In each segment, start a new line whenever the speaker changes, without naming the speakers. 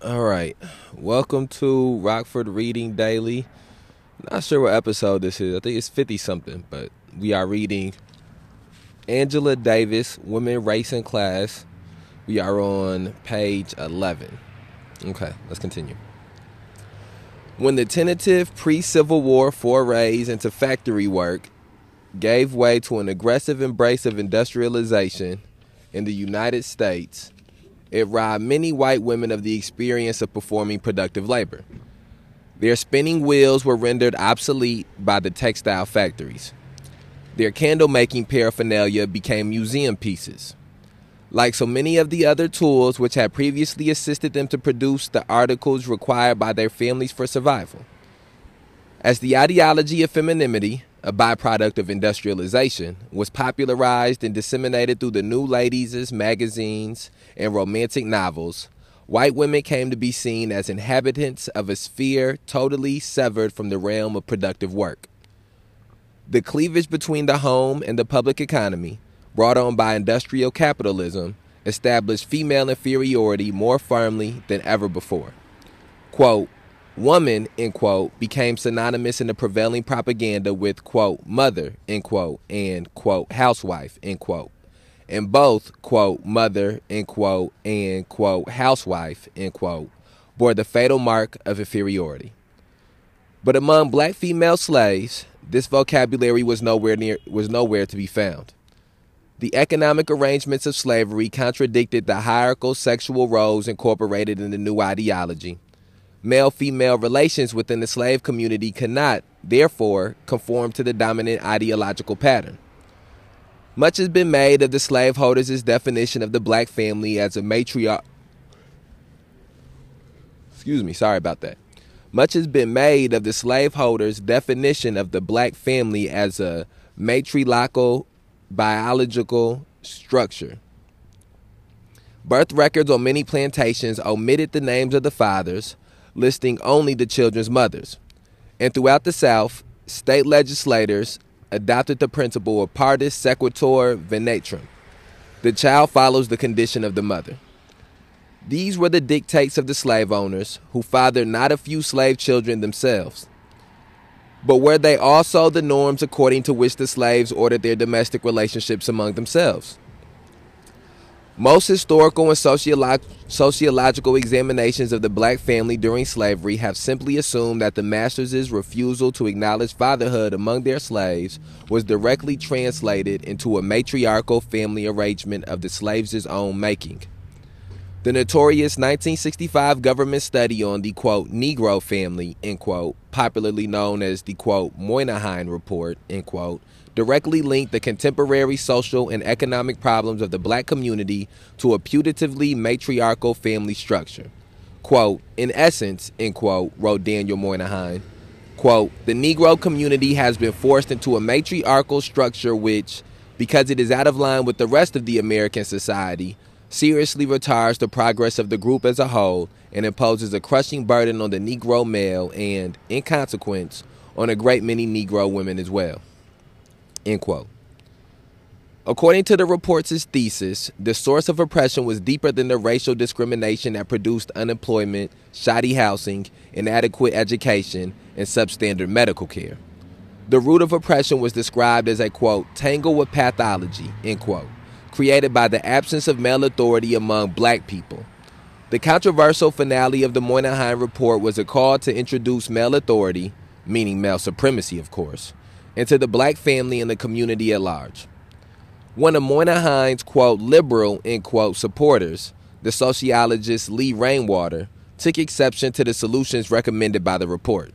All right. Welcome to Rockford Reading Daily. Not sure what episode this is. I think it's 50 something, but we are reading Angela Davis, Women, Race, and Class. We are on page 11. Okay, let's continue. When the tentative pre Civil War forays into factory work gave way to an aggressive embrace of industrialization in the United States, it robbed many white women of the experience of performing productive labor. Their spinning wheels were rendered obsolete by the textile factories. Their candle making paraphernalia became museum pieces. Like so many of the other tools which had previously assisted them to produce the articles required by their families for survival. As the ideology of femininity, a byproduct of industrialization, was popularized and disseminated through the new ladies' magazines and romantic novels, white women came to be seen as inhabitants of a sphere totally severed from the realm of productive work. The cleavage between the home and the public economy, brought on by industrial capitalism, established female inferiority more firmly than ever before. Quote, woman, end quote, became synonymous in the prevailing propaganda with, quote, mother, end quote, and, quote, housewife, end quote. And both, quote, mother, end quote, and, quote, housewife, end quote, bore the fatal mark of inferiority. But among black female slaves, this vocabulary was nowhere near was nowhere to be found. The economic arrangements of slavery contradicted the hierarchical sexual roles incorporated in the new ideology male female relations within the slave community cannot, therefore, conform to the dominant ideological pattern. Much has been made of the slaveholders' definition of the black family as a matriarch. Excuse me, sorry about that. Much has been made of the slaveholders' definition of the black family as a matriarchal biological structure. Birth records on many plantations omitted the names of the fathers, listing only the children's mothers. And throughout the South, state legislators adopted the principle of partus sequitur venatrum. The child follows the condition of the mother. These were the dictates of the slave owners, who fathered not a few slave children themselves. But were they also the norms according to which the slaves ordered their domestic relationships among themselves? Most historical and sociolo- sociological examinations of the black family during slavery have simply assumed that the masters' refusal to acknowledge fatherhood among their slaves was directly translated into a matriarchal family arrangement of the slaves' own making. The notorious 1965 government study on the quote Negro family, end quote, popularly known as the quote Moynihan Report, end quote, directly linked the contemporary social and economic problems of the black community to a putatively matriarchal family structure. Quote, in essence, end quote, wrote Daniel Moynihan, quote, the Negro community has been forced into a matriarchal structure which, because it is out of line with the rest of the American society, seriously retards the progress of the group as a whole and imposes a crushing burden on the Negro male and, in consequence, on a great many Negro women as well. End quote. According to the report's thesis, the source of oppression was deeper than the racial discrimination that produced unemployment, shoddy housing, inadequate education, and substandard medical care. The root of oppression was described as a quote, tangle with pathology, end quote, created by the absence of male authority among black people. The controversial finale of the Moynihan Report was a call to introduce male authority, meaning male supremacy, of course, into the black family and the community at large. One of Moynihan's, quote, liberal, end quote, supporters, the sociologist Lee Rainwater, took exception to the solutions recommended by the report.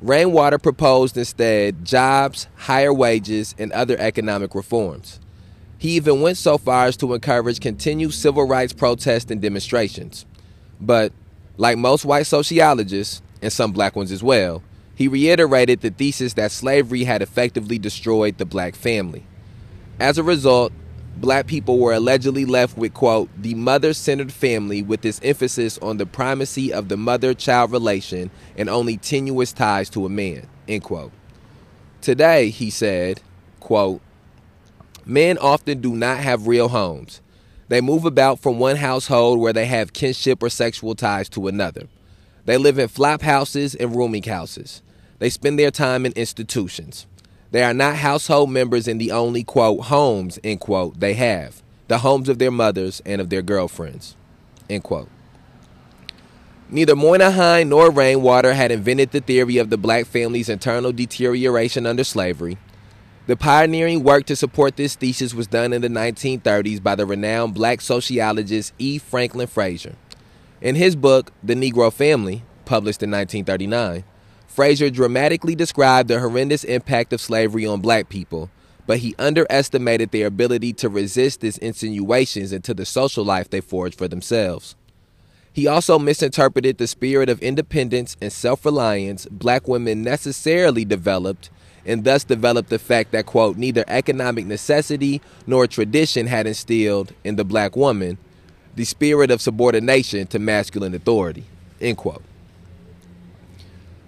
Rainwater proposed instead jobs, higher wages, and other economic reforms. He even went so far as to encourage continued civil rights protests and demonstrations. But, like most white sociologists, and some black ones as well, he reiterated the thesis that slavery had effectively destroyed the black family. As a result, black people were allegedly left with, quote, the mother centered family with its emphasis on the primacy of the mother child relation and only tenuous ties to a man, end quote. Today, he said, quote, men often do not have real homes. They move about from one household where they have kinship or sexual ties to another. They live in flop houses and rooming houses. They spend their time in institutions. They are not household members in the only, quote, homes, end quote, they have the homes of their mothers and of their girlfriends, end quote. Neither Moynihan nor Rainwater had invented the theory of the black family's internal deterioration under slavery. The pioneering work to support this thesis was done in the 1930s by the renowned black sociologist E. Franklin Frazier. In his book, The Negro Family, published in 1939, Frazier dramatically described the horrendous impact of slavery on black people, but he underestimated their ability to resist its insinuations into the social life they forged for themselves. He also misinterpreted the spirit of independence and self reliance black women necessarily developed, and thus developed the fact that, quote, neither economic necessity nor tradition had instilled in the black woman the spirit of subordination to masculine authority, end quote.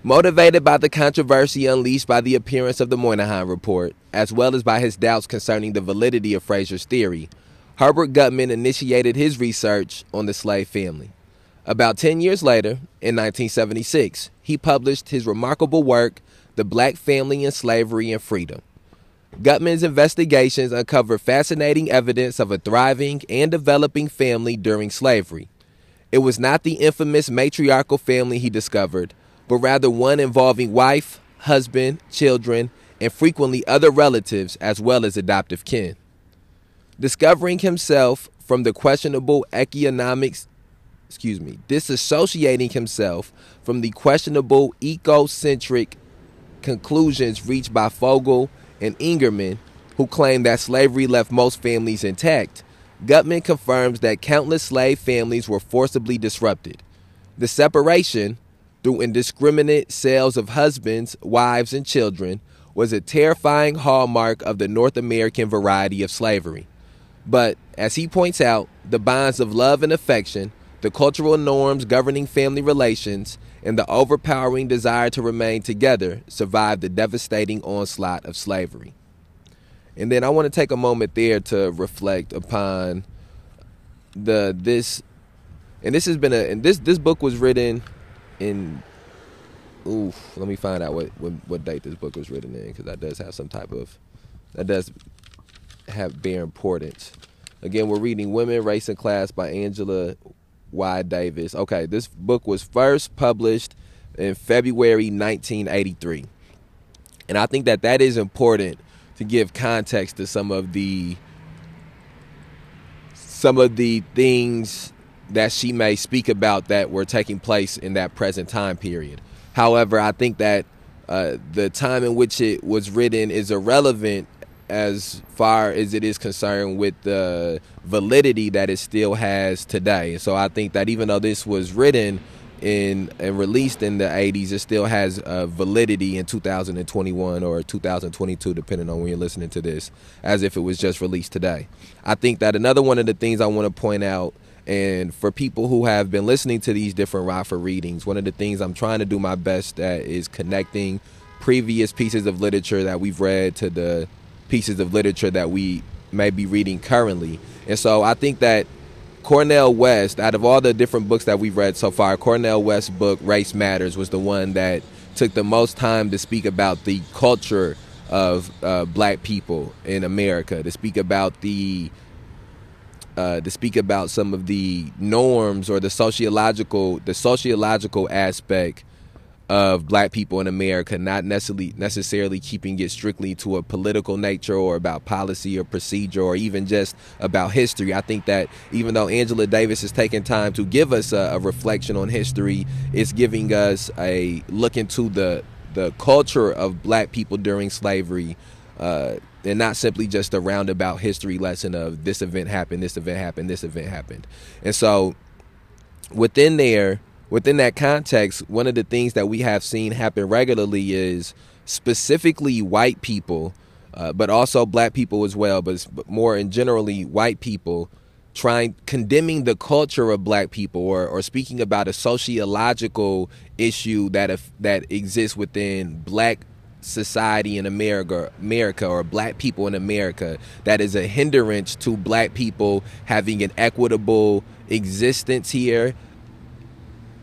Motivated by the controversy unleashed by the appearance of the Moynihan Report, as well as by his doubts concerning the validity of Frazier's theory, Herbert Gutman initiated his research on the slave family. About 10 years later, in 1976, he published his remarkable work, The Black Family in Slavery and Freedom. Gutman's investigations uncovered fascinating evidence of a thriving and developing family during slavery. It was not the infamous matriarchal family he discovered, but rather one involving wife, husband, children, and frequently other relatives as well as adoptive kin. Discovering himself from the questionable economics excuse me, disassociating himself from the questionable ecocentric conclusions reached by Fogel and Engerman, who claim that slavery left most families intact, Gutman confirms that countless slave families were forcibly disrupted. The separation, through indiscriminate sales of husbands, wives, and children, was a terrifying hallmark of the North American variety of slavery. But, as he points out, the bonds of love and affection the cultural norms governing family relations, and the overpowering desire to remain together survived the devastating onslaught of slavery. And then I want to take a moment there to reflect upon the this and this has been a and this this book was written in oof let me find out what what, what date this book was written in because that does have some type of that does have bear importance again we're reading women race and class by angela Y. Davis. Okay, this book was first published in February 1983. And I think that that is important to give context to some of the some of the things that she may speak about that were taking place in that present time period. However, I think that uh, the time in which it was written is irrelevant as far as it is concerned with the validity that it still has today. So I think that even though this was written in and released in the 80s, it still has validity in 2021 or 2022, depending on when you're listening to this, as if it was just released today. I think that another one of the things I want to point out. And for people who have been listening to these different Rafa readings, one of the things I'm trying to do my best at is connecting previous pieces of literature that we've read to the pieces of literature that we may be reading currently. And so I think that Cornel West, out of all the different books that we've read so far, Cornel West's book Race Matters was the one that took the most time to speak about the culture of uh, black people in America, to speak about the uh, to speak about some of the norms or the sociological the sociological aspect of black people in America, not necessarily necessarily keeping it strictly to a political nature or about policy or procedure or even just about history. I think that even though Angela Davis is taking time to give us a, a reflection on history, it's giving us a look into the the culture of black people during slavery. Uh, and not simply just a roundabout history lesson of this event happened, this event happened, this event happened. And so within there, within that context, one of the things that we have seen happen regularly is specifically white people, uh, but also black people as well, but more in generally white people trying condemning the culture of black people or, or speaking about a sociological issue that if, that exists within black society in America, America or black people in America that is a hindrance to black people having an equitable existence here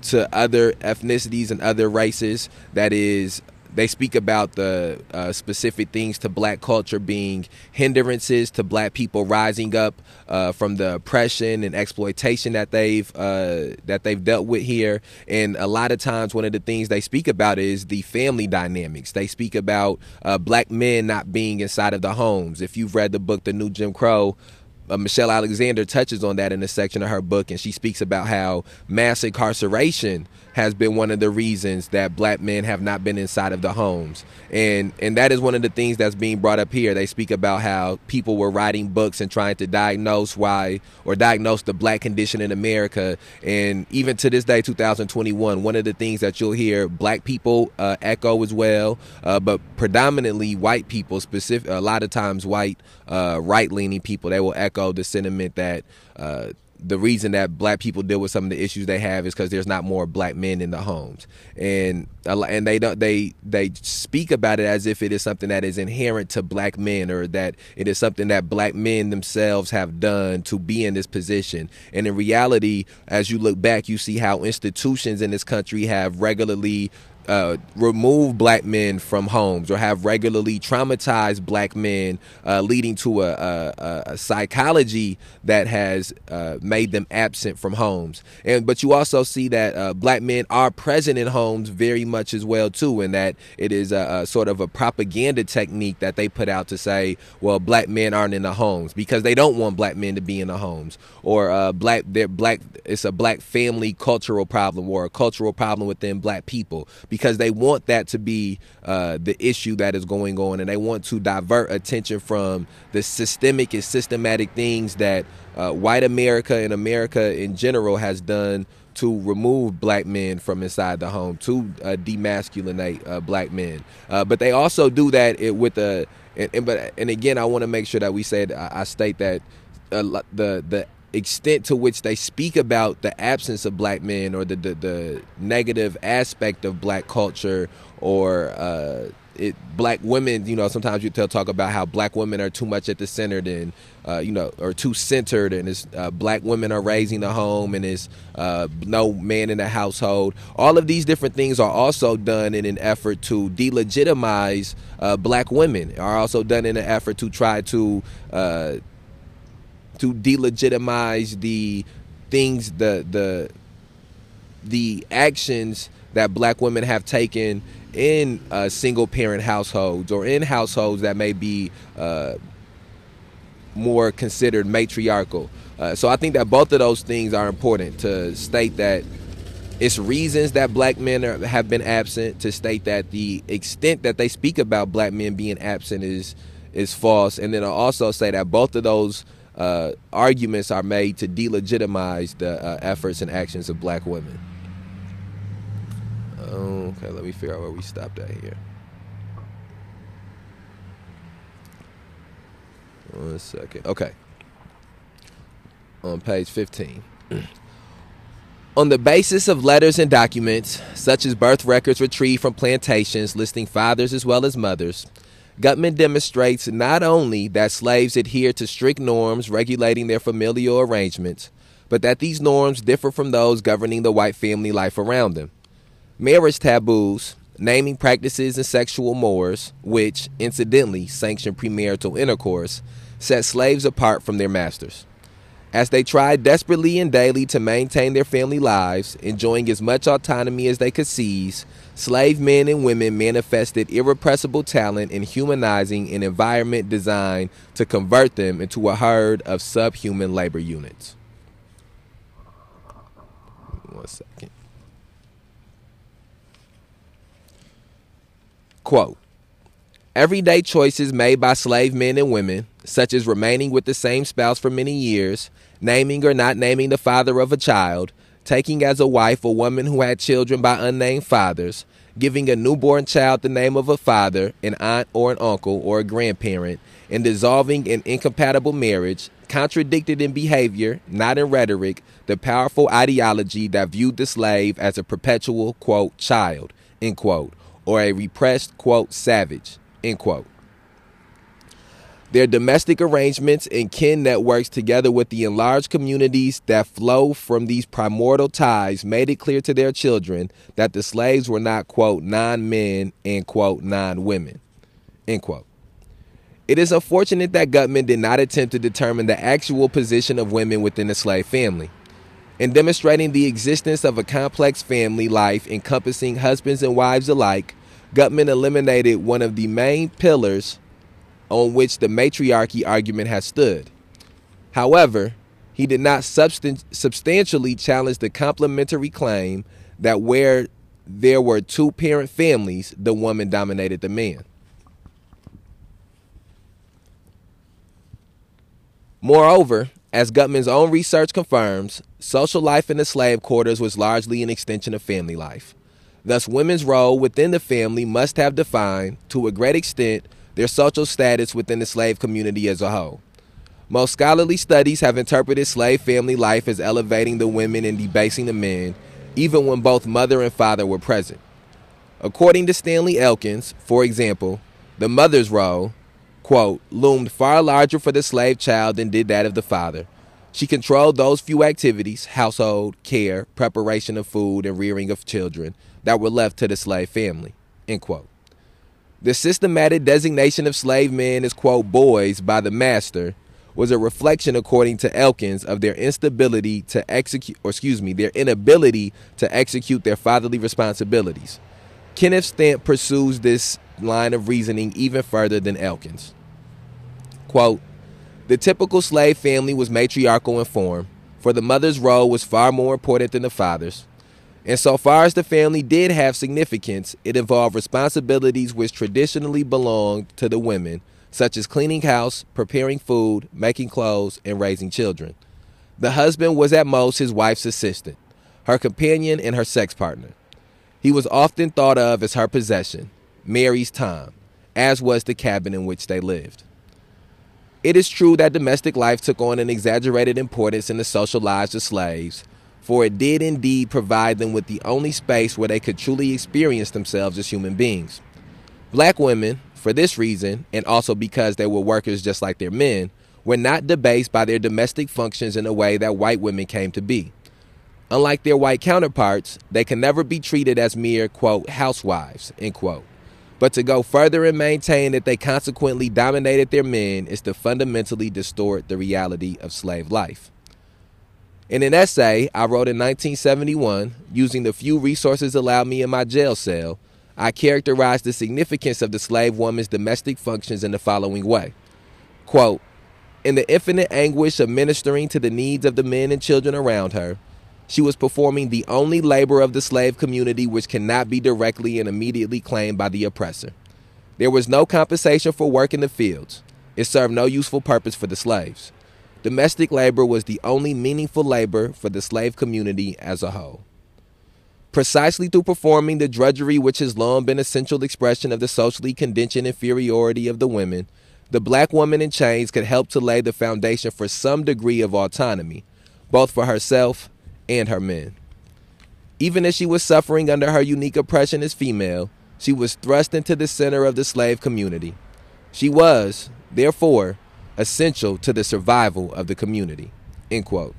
to other ethnicities and other races that is they speak about the uh, specific things to black culture being hindrances to black people rising up uh, from the oppression and exploitation that they've uh, that they've dealt with here. And a lot of times, one of the things they speak about is the family dynamics. They speak about uh, black men not being inside of the homes. If you've read the book, The New Jim Crow, uh, Michelle Alexander touches on that in a section of her book, and she speaks about how mass incarceration has been one of the reasons that black men have not been inside of the homes. And and that is one of the things that's being brought up here. They speak about how people were writing books and trying to diagnose why or diagnose the black condition in America. And even to this day, 2021, one of the things that you'll hear black people uh, echo as well, uh, but predominantly white people, specific a lot of times white uh, right leaning people, they will echo the sentiment that uh, the reason that black people deal with some of the issues they have is because there's not more black men in the homes, and and they don't they they speak about it as if it is something that is inherent to black men or that it is something that black men themselves have done to be in this position. And in reality, as you look back, you see how institutions in this country have regularly uh, remove black men from homes or have regularly traumatized black men, uh, leading to a, a, a, psychology that has uh, made them absent from homes. And but you also see that uh, black men are present in homes very much as well too, and that it is a, a, sort of a propaganda technique that they put out to say, well, black men aren't in the homes because they don't want black men to be in the homes, or uh, black they're black. It's a black family cultural problem or a cultural problem within black people because they want that to be uh, the issue that is going on, and they want to divert attention from the systemic and systematic things that uh, white America and America in general has done to remove black men from inside the home, to uh, demasculinate uh, black men. Uh, but they also do that with a and, and, but and again, I want to make sure that we said I, I state that the the extent to which they speak about the absence of black men or the the, the negative aspect of black culture or uh, it, black women, you know, sometimes you tell talk about how black women are too much at the center and, uh, you know, or too centered and it's uh, black women are raising the home and it's uh, no man in the household. All of these different things are also done in an effort to delegitimize uh, black women, are also done in an effort to try to uh, to delegitimize the things the the the actions that black women have taken in uh, single parent households or in households that may be uh, more considered matriarchal. Uh, so I think that both of those things are important to state that it's reasons that black men are, have been absent. To state that the extent that they speak about black men being absent is is false, and then I also say that both of those uh, arguments are made to delegitimize the uh, efforts and actions of black women. Okay, let me figure out where we stopped at here. One second. Okay. On page 15. On the basis of letters and documents, such as birth records retrieved from plantations listing fathers as well as mothers, Gutman demonstrates not only that slaves adhere to strict norms regulating their familial arrangements, but that these norms differ from those governing the white family life around them. Marriage taboos, naming practices, and sexual mores, which, incidentally, sanction premarital intercourse, set slaves apart from their masters. As they tried desperately and daily to maintain their family lives, enjoying as much autonomy as they could seize, slave men and women manifested irrepressible talent in humanizing an environment designed to convert them into a herd of subhuman labor units. One second. Quote Everyday choices made by slave men and women, such as remaining with the same spouse for many years, naming or not naming the father of a child, taking as a wife a woman who had children by unnamed fathers, giving a newborn child the name of a father, an aunt or an uncle or a grandparent, and dissolving an incompatible marriage, contradicted in behavior, not in rhetoric, the powerful ideology that viewed the slave as a perpetual, quote, child, end quote, or a repressed, quote, savage, end quote. Their domestic arrangements and kin networks, together with the enlarged communities that flow from these primordial ties, made it clear to their children that the slaves were not, quote, non men and, quote, non women, end quote. It is unfortunate that Gutman did not attempt to determine the actual position of women within the slave family. In demonstrating the existence of a complex family life encompassing husbands and wives alike, Gutman eliminated one of the main pillars on which the matriarchy argument has stood. However, he did not substan- substantially challenge the complementary claim that where there were two parent families, the woman dominated the man. Moreover, as Gutman's own research confirms, social life in the slave quarters was largely an extension of family life. Thus, women's role within the family must have defined, to a great extent, their social status within the slave community as a whole. Most scholarly studies have interpreted slave family life as elevating the women and debasing the men, even when both mother and father were present. According to Stanley Elkins, for example, the mother's role, quote, loomed far larger for the slave child than did that of the father. She controlled those few activities household, care, preparation of food, and rearing of children that were left to the slave family. End quote. The systematic designation of slave men as, quote, boys by the master was a reflection, according to Elkins, of their instability to execute, or excuse me, their inability to execute their fatherly responsibilities. Kenneth Stampp pursues this line of reasoning even further than Elkins. Quote, the typical slave family was matriarchal in form, for the mother's role was far more important than the father's. And so far as the family did have significance, it involved responsibilities which traditionally belonged to the women, such as cleaning house, preparing food, making clothes, and raising children. The husband was at most his wife's assistant, her companion, and her sex partner. He was often thought of as her possession, Mary's Tom, as was the cabin in which they lived. It is true that domestic life took on an exaggerated importance in the social lives of slaves for it did indeed provide them with the only space where they could truly experience themselves as human beings. Black women, for this reason, and also because they were workers just like their men, were not debased by their domestic functions in a way that white women came to be. Unlike their white counterparts, they can never be treated as mere, quote, housewives, end quote. But to go further and maintain that they consequently dominated their men is to fundamentally distort the reality of slave life. In an essay I wrote in 1971, using the few resources allowed me in my jail cell, I characterized the significance of the slave woman's domestic functions in the following way. Quote, in the infinite anguish of ministering to the needs of the men and children around her, she was performing the only labor of the slave community which cannot be directly and immediately claimed by the oppressor. There was no compensation for work in the fields. It served no useful purpose for the slaves. Domestic labor was the only meaningful labor for the slave community as a whole. Precisely through performing the drudgery which has long been a central expression of the socially conditioned inferiority of the women, the black woman in chains could help to lay the foundation for some degree of autonomy, both for herself and her men. Even as she was suffering under her unique oppression as female, she was thrust into the center of the slave community. She was, therefore, essential to the survival of the community. End quote.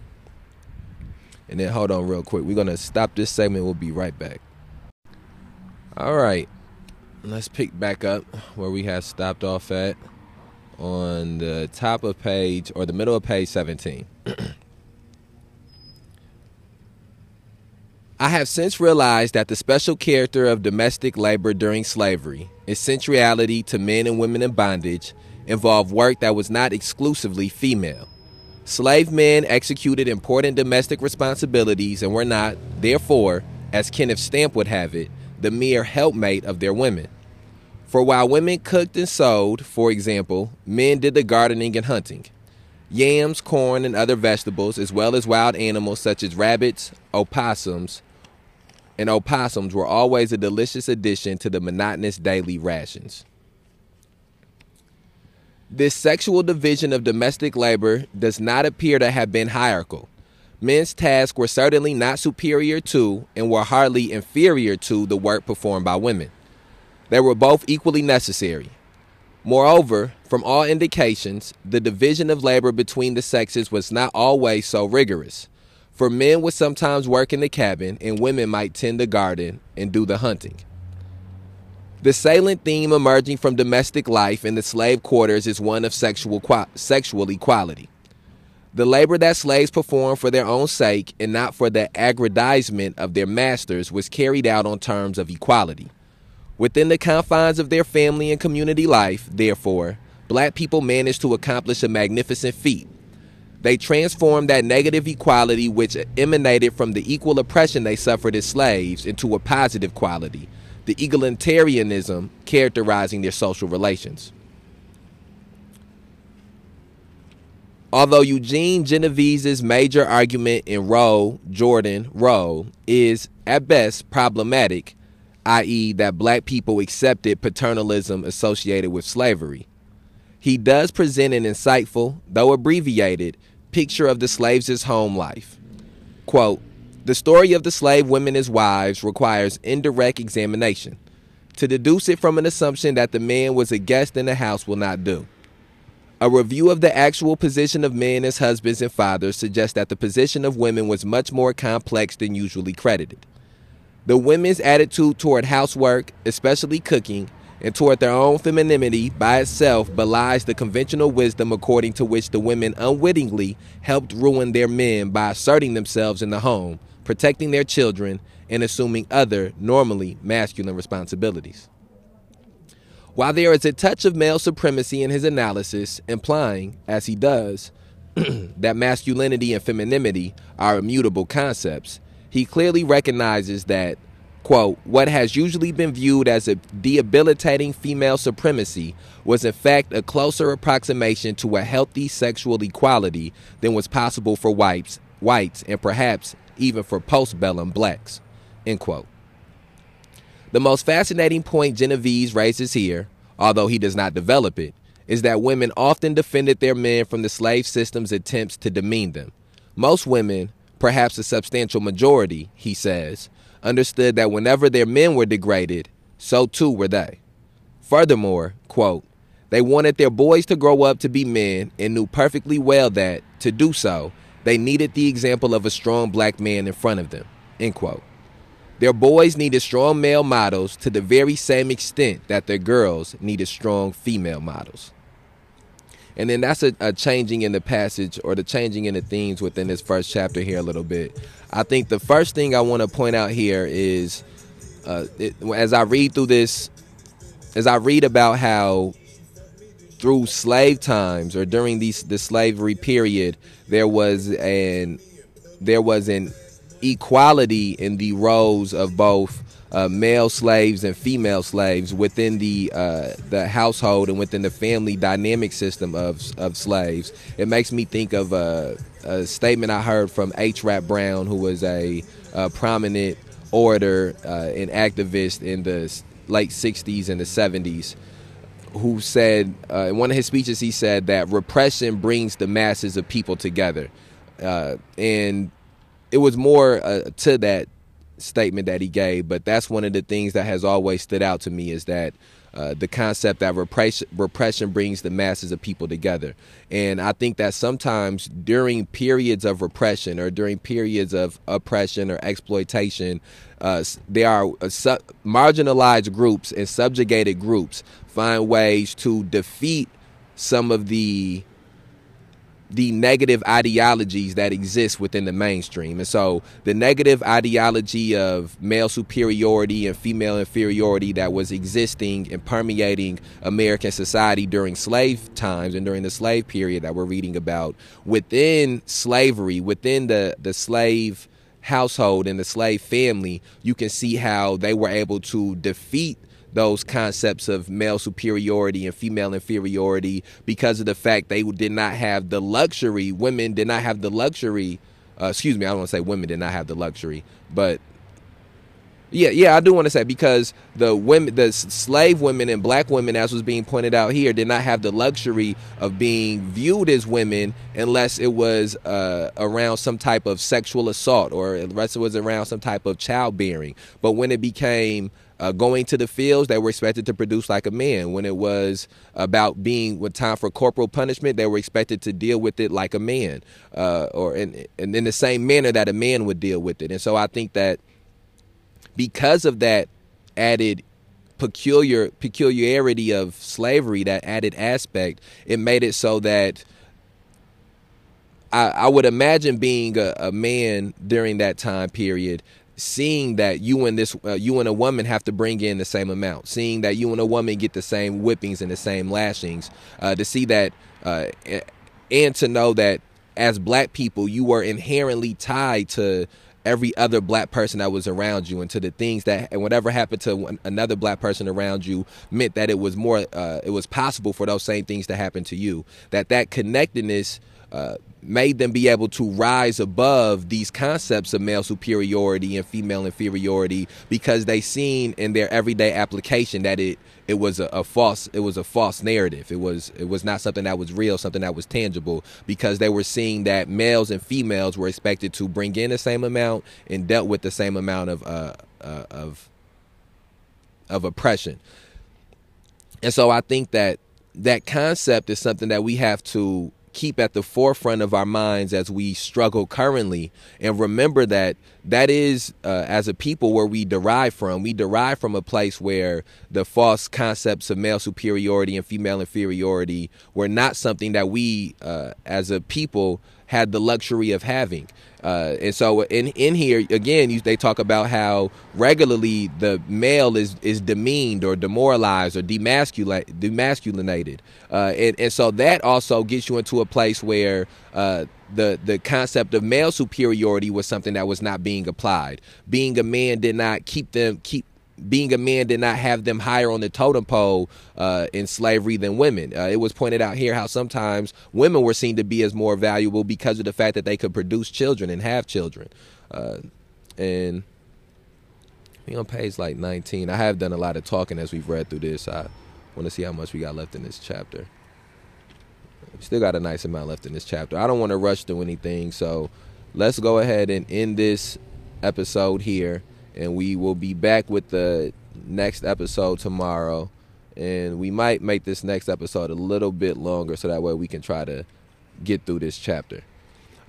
And then hold on real quick. We're going to stop this segment. We'll be right back. All right. Let's pick back up where we had stopped off at on the top of page or the middle of page 17. I have since realized that the special character of domestic labor during slavery, its centrality to men and women in bondage, involved work that was not exclusively female. Slave men executed important domestic responsibilities and were not, therefore, as Kenneth Stampp would have it, the mere helpmate of their women. For while women cooked and sewed, for example, men did the gardening and hunting. Yams, corn, and other vegetables, as well as wild animals such as rabbits, opossums, and opossums were always a delicious addition to the monotonous daily rations. This sexual division of domestic labor does not appear to have been hierarchical. Men's tasks were certainly not superior to and were hardly inferior to the work performed by women. They were both equally necessary. Moreover, from all indications, the division of labor between the sexes was not always so rigorous, for men would sometimes work in the cabin and women might tend the garden and do the hunting. The salient theme emerging from domestic life in the slave quarters is one of sexual, sexual equality. The labor that slaves performed for their own sake and not for the aggrandizement of their masters was carried out on terms of equality. Within the confines of their family and community life, therefore, black people managed to accomplish a magnificent feat. They transformed that negative equality which emanated from the equal oppression they suffered as slaves into a positive quality, the egalitarianism characterizing their social relations. Although Eugene Genovese's major argument in Roll, Jordan, Roll is at best problematic, i.e., that black people accepted paternalism associated with slavery, he does present an insightful, though abbreviated, picture of the slaves' home life. Quote, the story of the slave women as wives requires indirect examination. To deduce it from an assumption that the man was a guest in the house will not do. A review of the actual position of men as husbands and fathers suggests that the position of women was much more complex than usually credited. The women's attitude toward housework, especially cooking, and toward their own femininity by itself belies the conventional wisdom according to which the women unwittingly helped ruin their men by asserting themselves in the home, protecting their children, and assuming other, normally masculine responsibilities. While there is a touch of male supremacy in his analysis, implying, as he does, that masculinity and femininity are immutable concepts, he clearly recognizes that, quote, what has usually been viewed as a debilitating female supremacy was in fact a closer approximation to a healthy sexual equality than was possible for whites, whites and perhaps even for postbellum blacks. End quote. The most fascinating point Genovese raises here, although he does not develop it, is that women often defended their men from the slave system's attempts to demean them. Most women, perhaps a substantial majority, he says, understood that whenever their men were degraded, so too were they. Furthermore, quote, they wanted their boys to grow up to be men and knew perfectly well that, to do so, they needed the example of a strong black man in front of them. End quote. Their boys needed strong male models to the very same extent that their girls needed strong female models. And then that's a, a, changing in the passage or the changing in the themes within this first chapter here a little bit. I think the first thing I want to point out here is uh, it, as I read through this, as I read about how through slave times or during these the slavery period, there was an there was an equality in the roles of both uh, male slaves and female slaves within the uh, the household and within the family dynamic system of of slaves. It makes me think of a, a statement I heard from H. Rap Brown, who was a, a prominent orator uh, and activist in the late '60s and the '70s who said uh, in one of his speeches he said that repression brings the masses of people together. Uh, and it was more uh, to that statement that he gave but that's one of the things that has always stood out to me is that uh, the concept that repression, repression brings the masses of people together. And I think that sometimes during periods of repression or during periods of oppression or exploitation, uh, there are uh, su- marginalized groups and subjugated groups find ways to defeat some of the the negative ideologies that exist within the mainstream. And so the negative ideology of male superiority and female inferiority that was existing and permeating American society during slave times and during the slave period that we're reading about within slavery, within the, the slave household and the slave family, you can see how they were able to defeat those concepts of male superiority and female inferiority because of the fact they did not have the luxury. Women did not have the luxury. Uh, excuse me, I don't want to say women did not have the luxury, but yeah, yeah, I do want to say because the women, the slave women and black women, as was being pointed out here, did not have the luxury of being viewed as women unless it was uh, around some type of sexual assault or unless it was around some type of childbearing. But when it became uh, going to the fields, they were expected to produce like a man. When it was about being with time for corporal punishment, they were expected to deal with it like a man, uh, or in, in the same manner that a man would deal with it. And so I think that because of that added peculiar peculiarity of slavery, that added aspect, it made it so that I, I would imagine being a, a, man during that time period, seeing that you and this uh, you and a woman have to bring in the same amount, seeing that you and a woman get the same whippings and the same lashings, uh, to see that uh, and to know that as black people you were inherently tied to every other black person that was around you and to the things that and whatever happened to another black person around you meant that it was more uh, it was possible for those same things to happen to you. That that connectedness uh, made them be able to rise above these concepts of male superiority and female inferiority because they seen in their everyday application that it it was a, a, false it was a false narrative. It was it was not something that was real something that was tangible because they were seeing that males and females were expected to bring in the same amount and dealt with the same amount of uh, uh, of of oppression. And so i think that that concept is something that we have to keep at the forefront of our minds as we struggle currently and remember that that is uh, as a people where we derive from. We derive from a place where the false concepts of male superiority and female inferiority were not something that we uh, as a people had the luxury of having uh, and so in in here again, you, they talk about how regularly the male is is demeaned or demoralized or demasculate, demasculinated, uh, and and so that also gets you into a place where uh, the the concept of male superiority was something that was not being applied. Being a man did not keep them keep being a man did not have them higher on the totem pole uh, in slavery than women. Uh, it was pointed out here how sometimes women were seen to be as more valuable because of the fact that they could produce children and have children. Uh, and we on page like 19. I have done a lot of talking as we've read through this. I want to see how much we got left in this chapter. We still got a nice amount left in this chapter. I don't want to rush through anything, so let's go ahead and end this episode here and we will be back with the next episode tomorrow. And we might make this next episode a little bit longer so that way we can try to get through this chapter.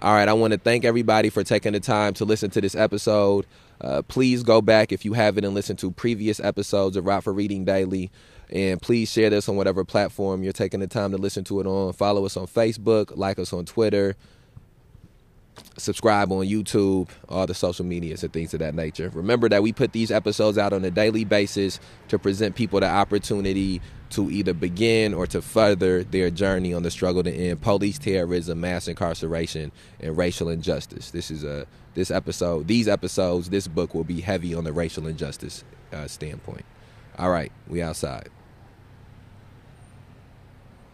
All right, I want to thank everybody for taking the time to listen to this episode. Uh, please go back if you haven't and listen to previous episodes of Rock for Reading Daily. And please share this on whatever platform you're taking the time to listen to it on. Follow us on Facebook, like us on Twitter, subscribe on YouTube, all the social medias and things of that nature. Remember that we put these episodes out on a daily basis to present people the opportunity to either begin or to further their journey on the struggle to end police terrorism, mass incarceration, and racial injustice. This is a this episode, these episodes, this book will be heavy on the racial injustice uh, standpoint. All right, we outside.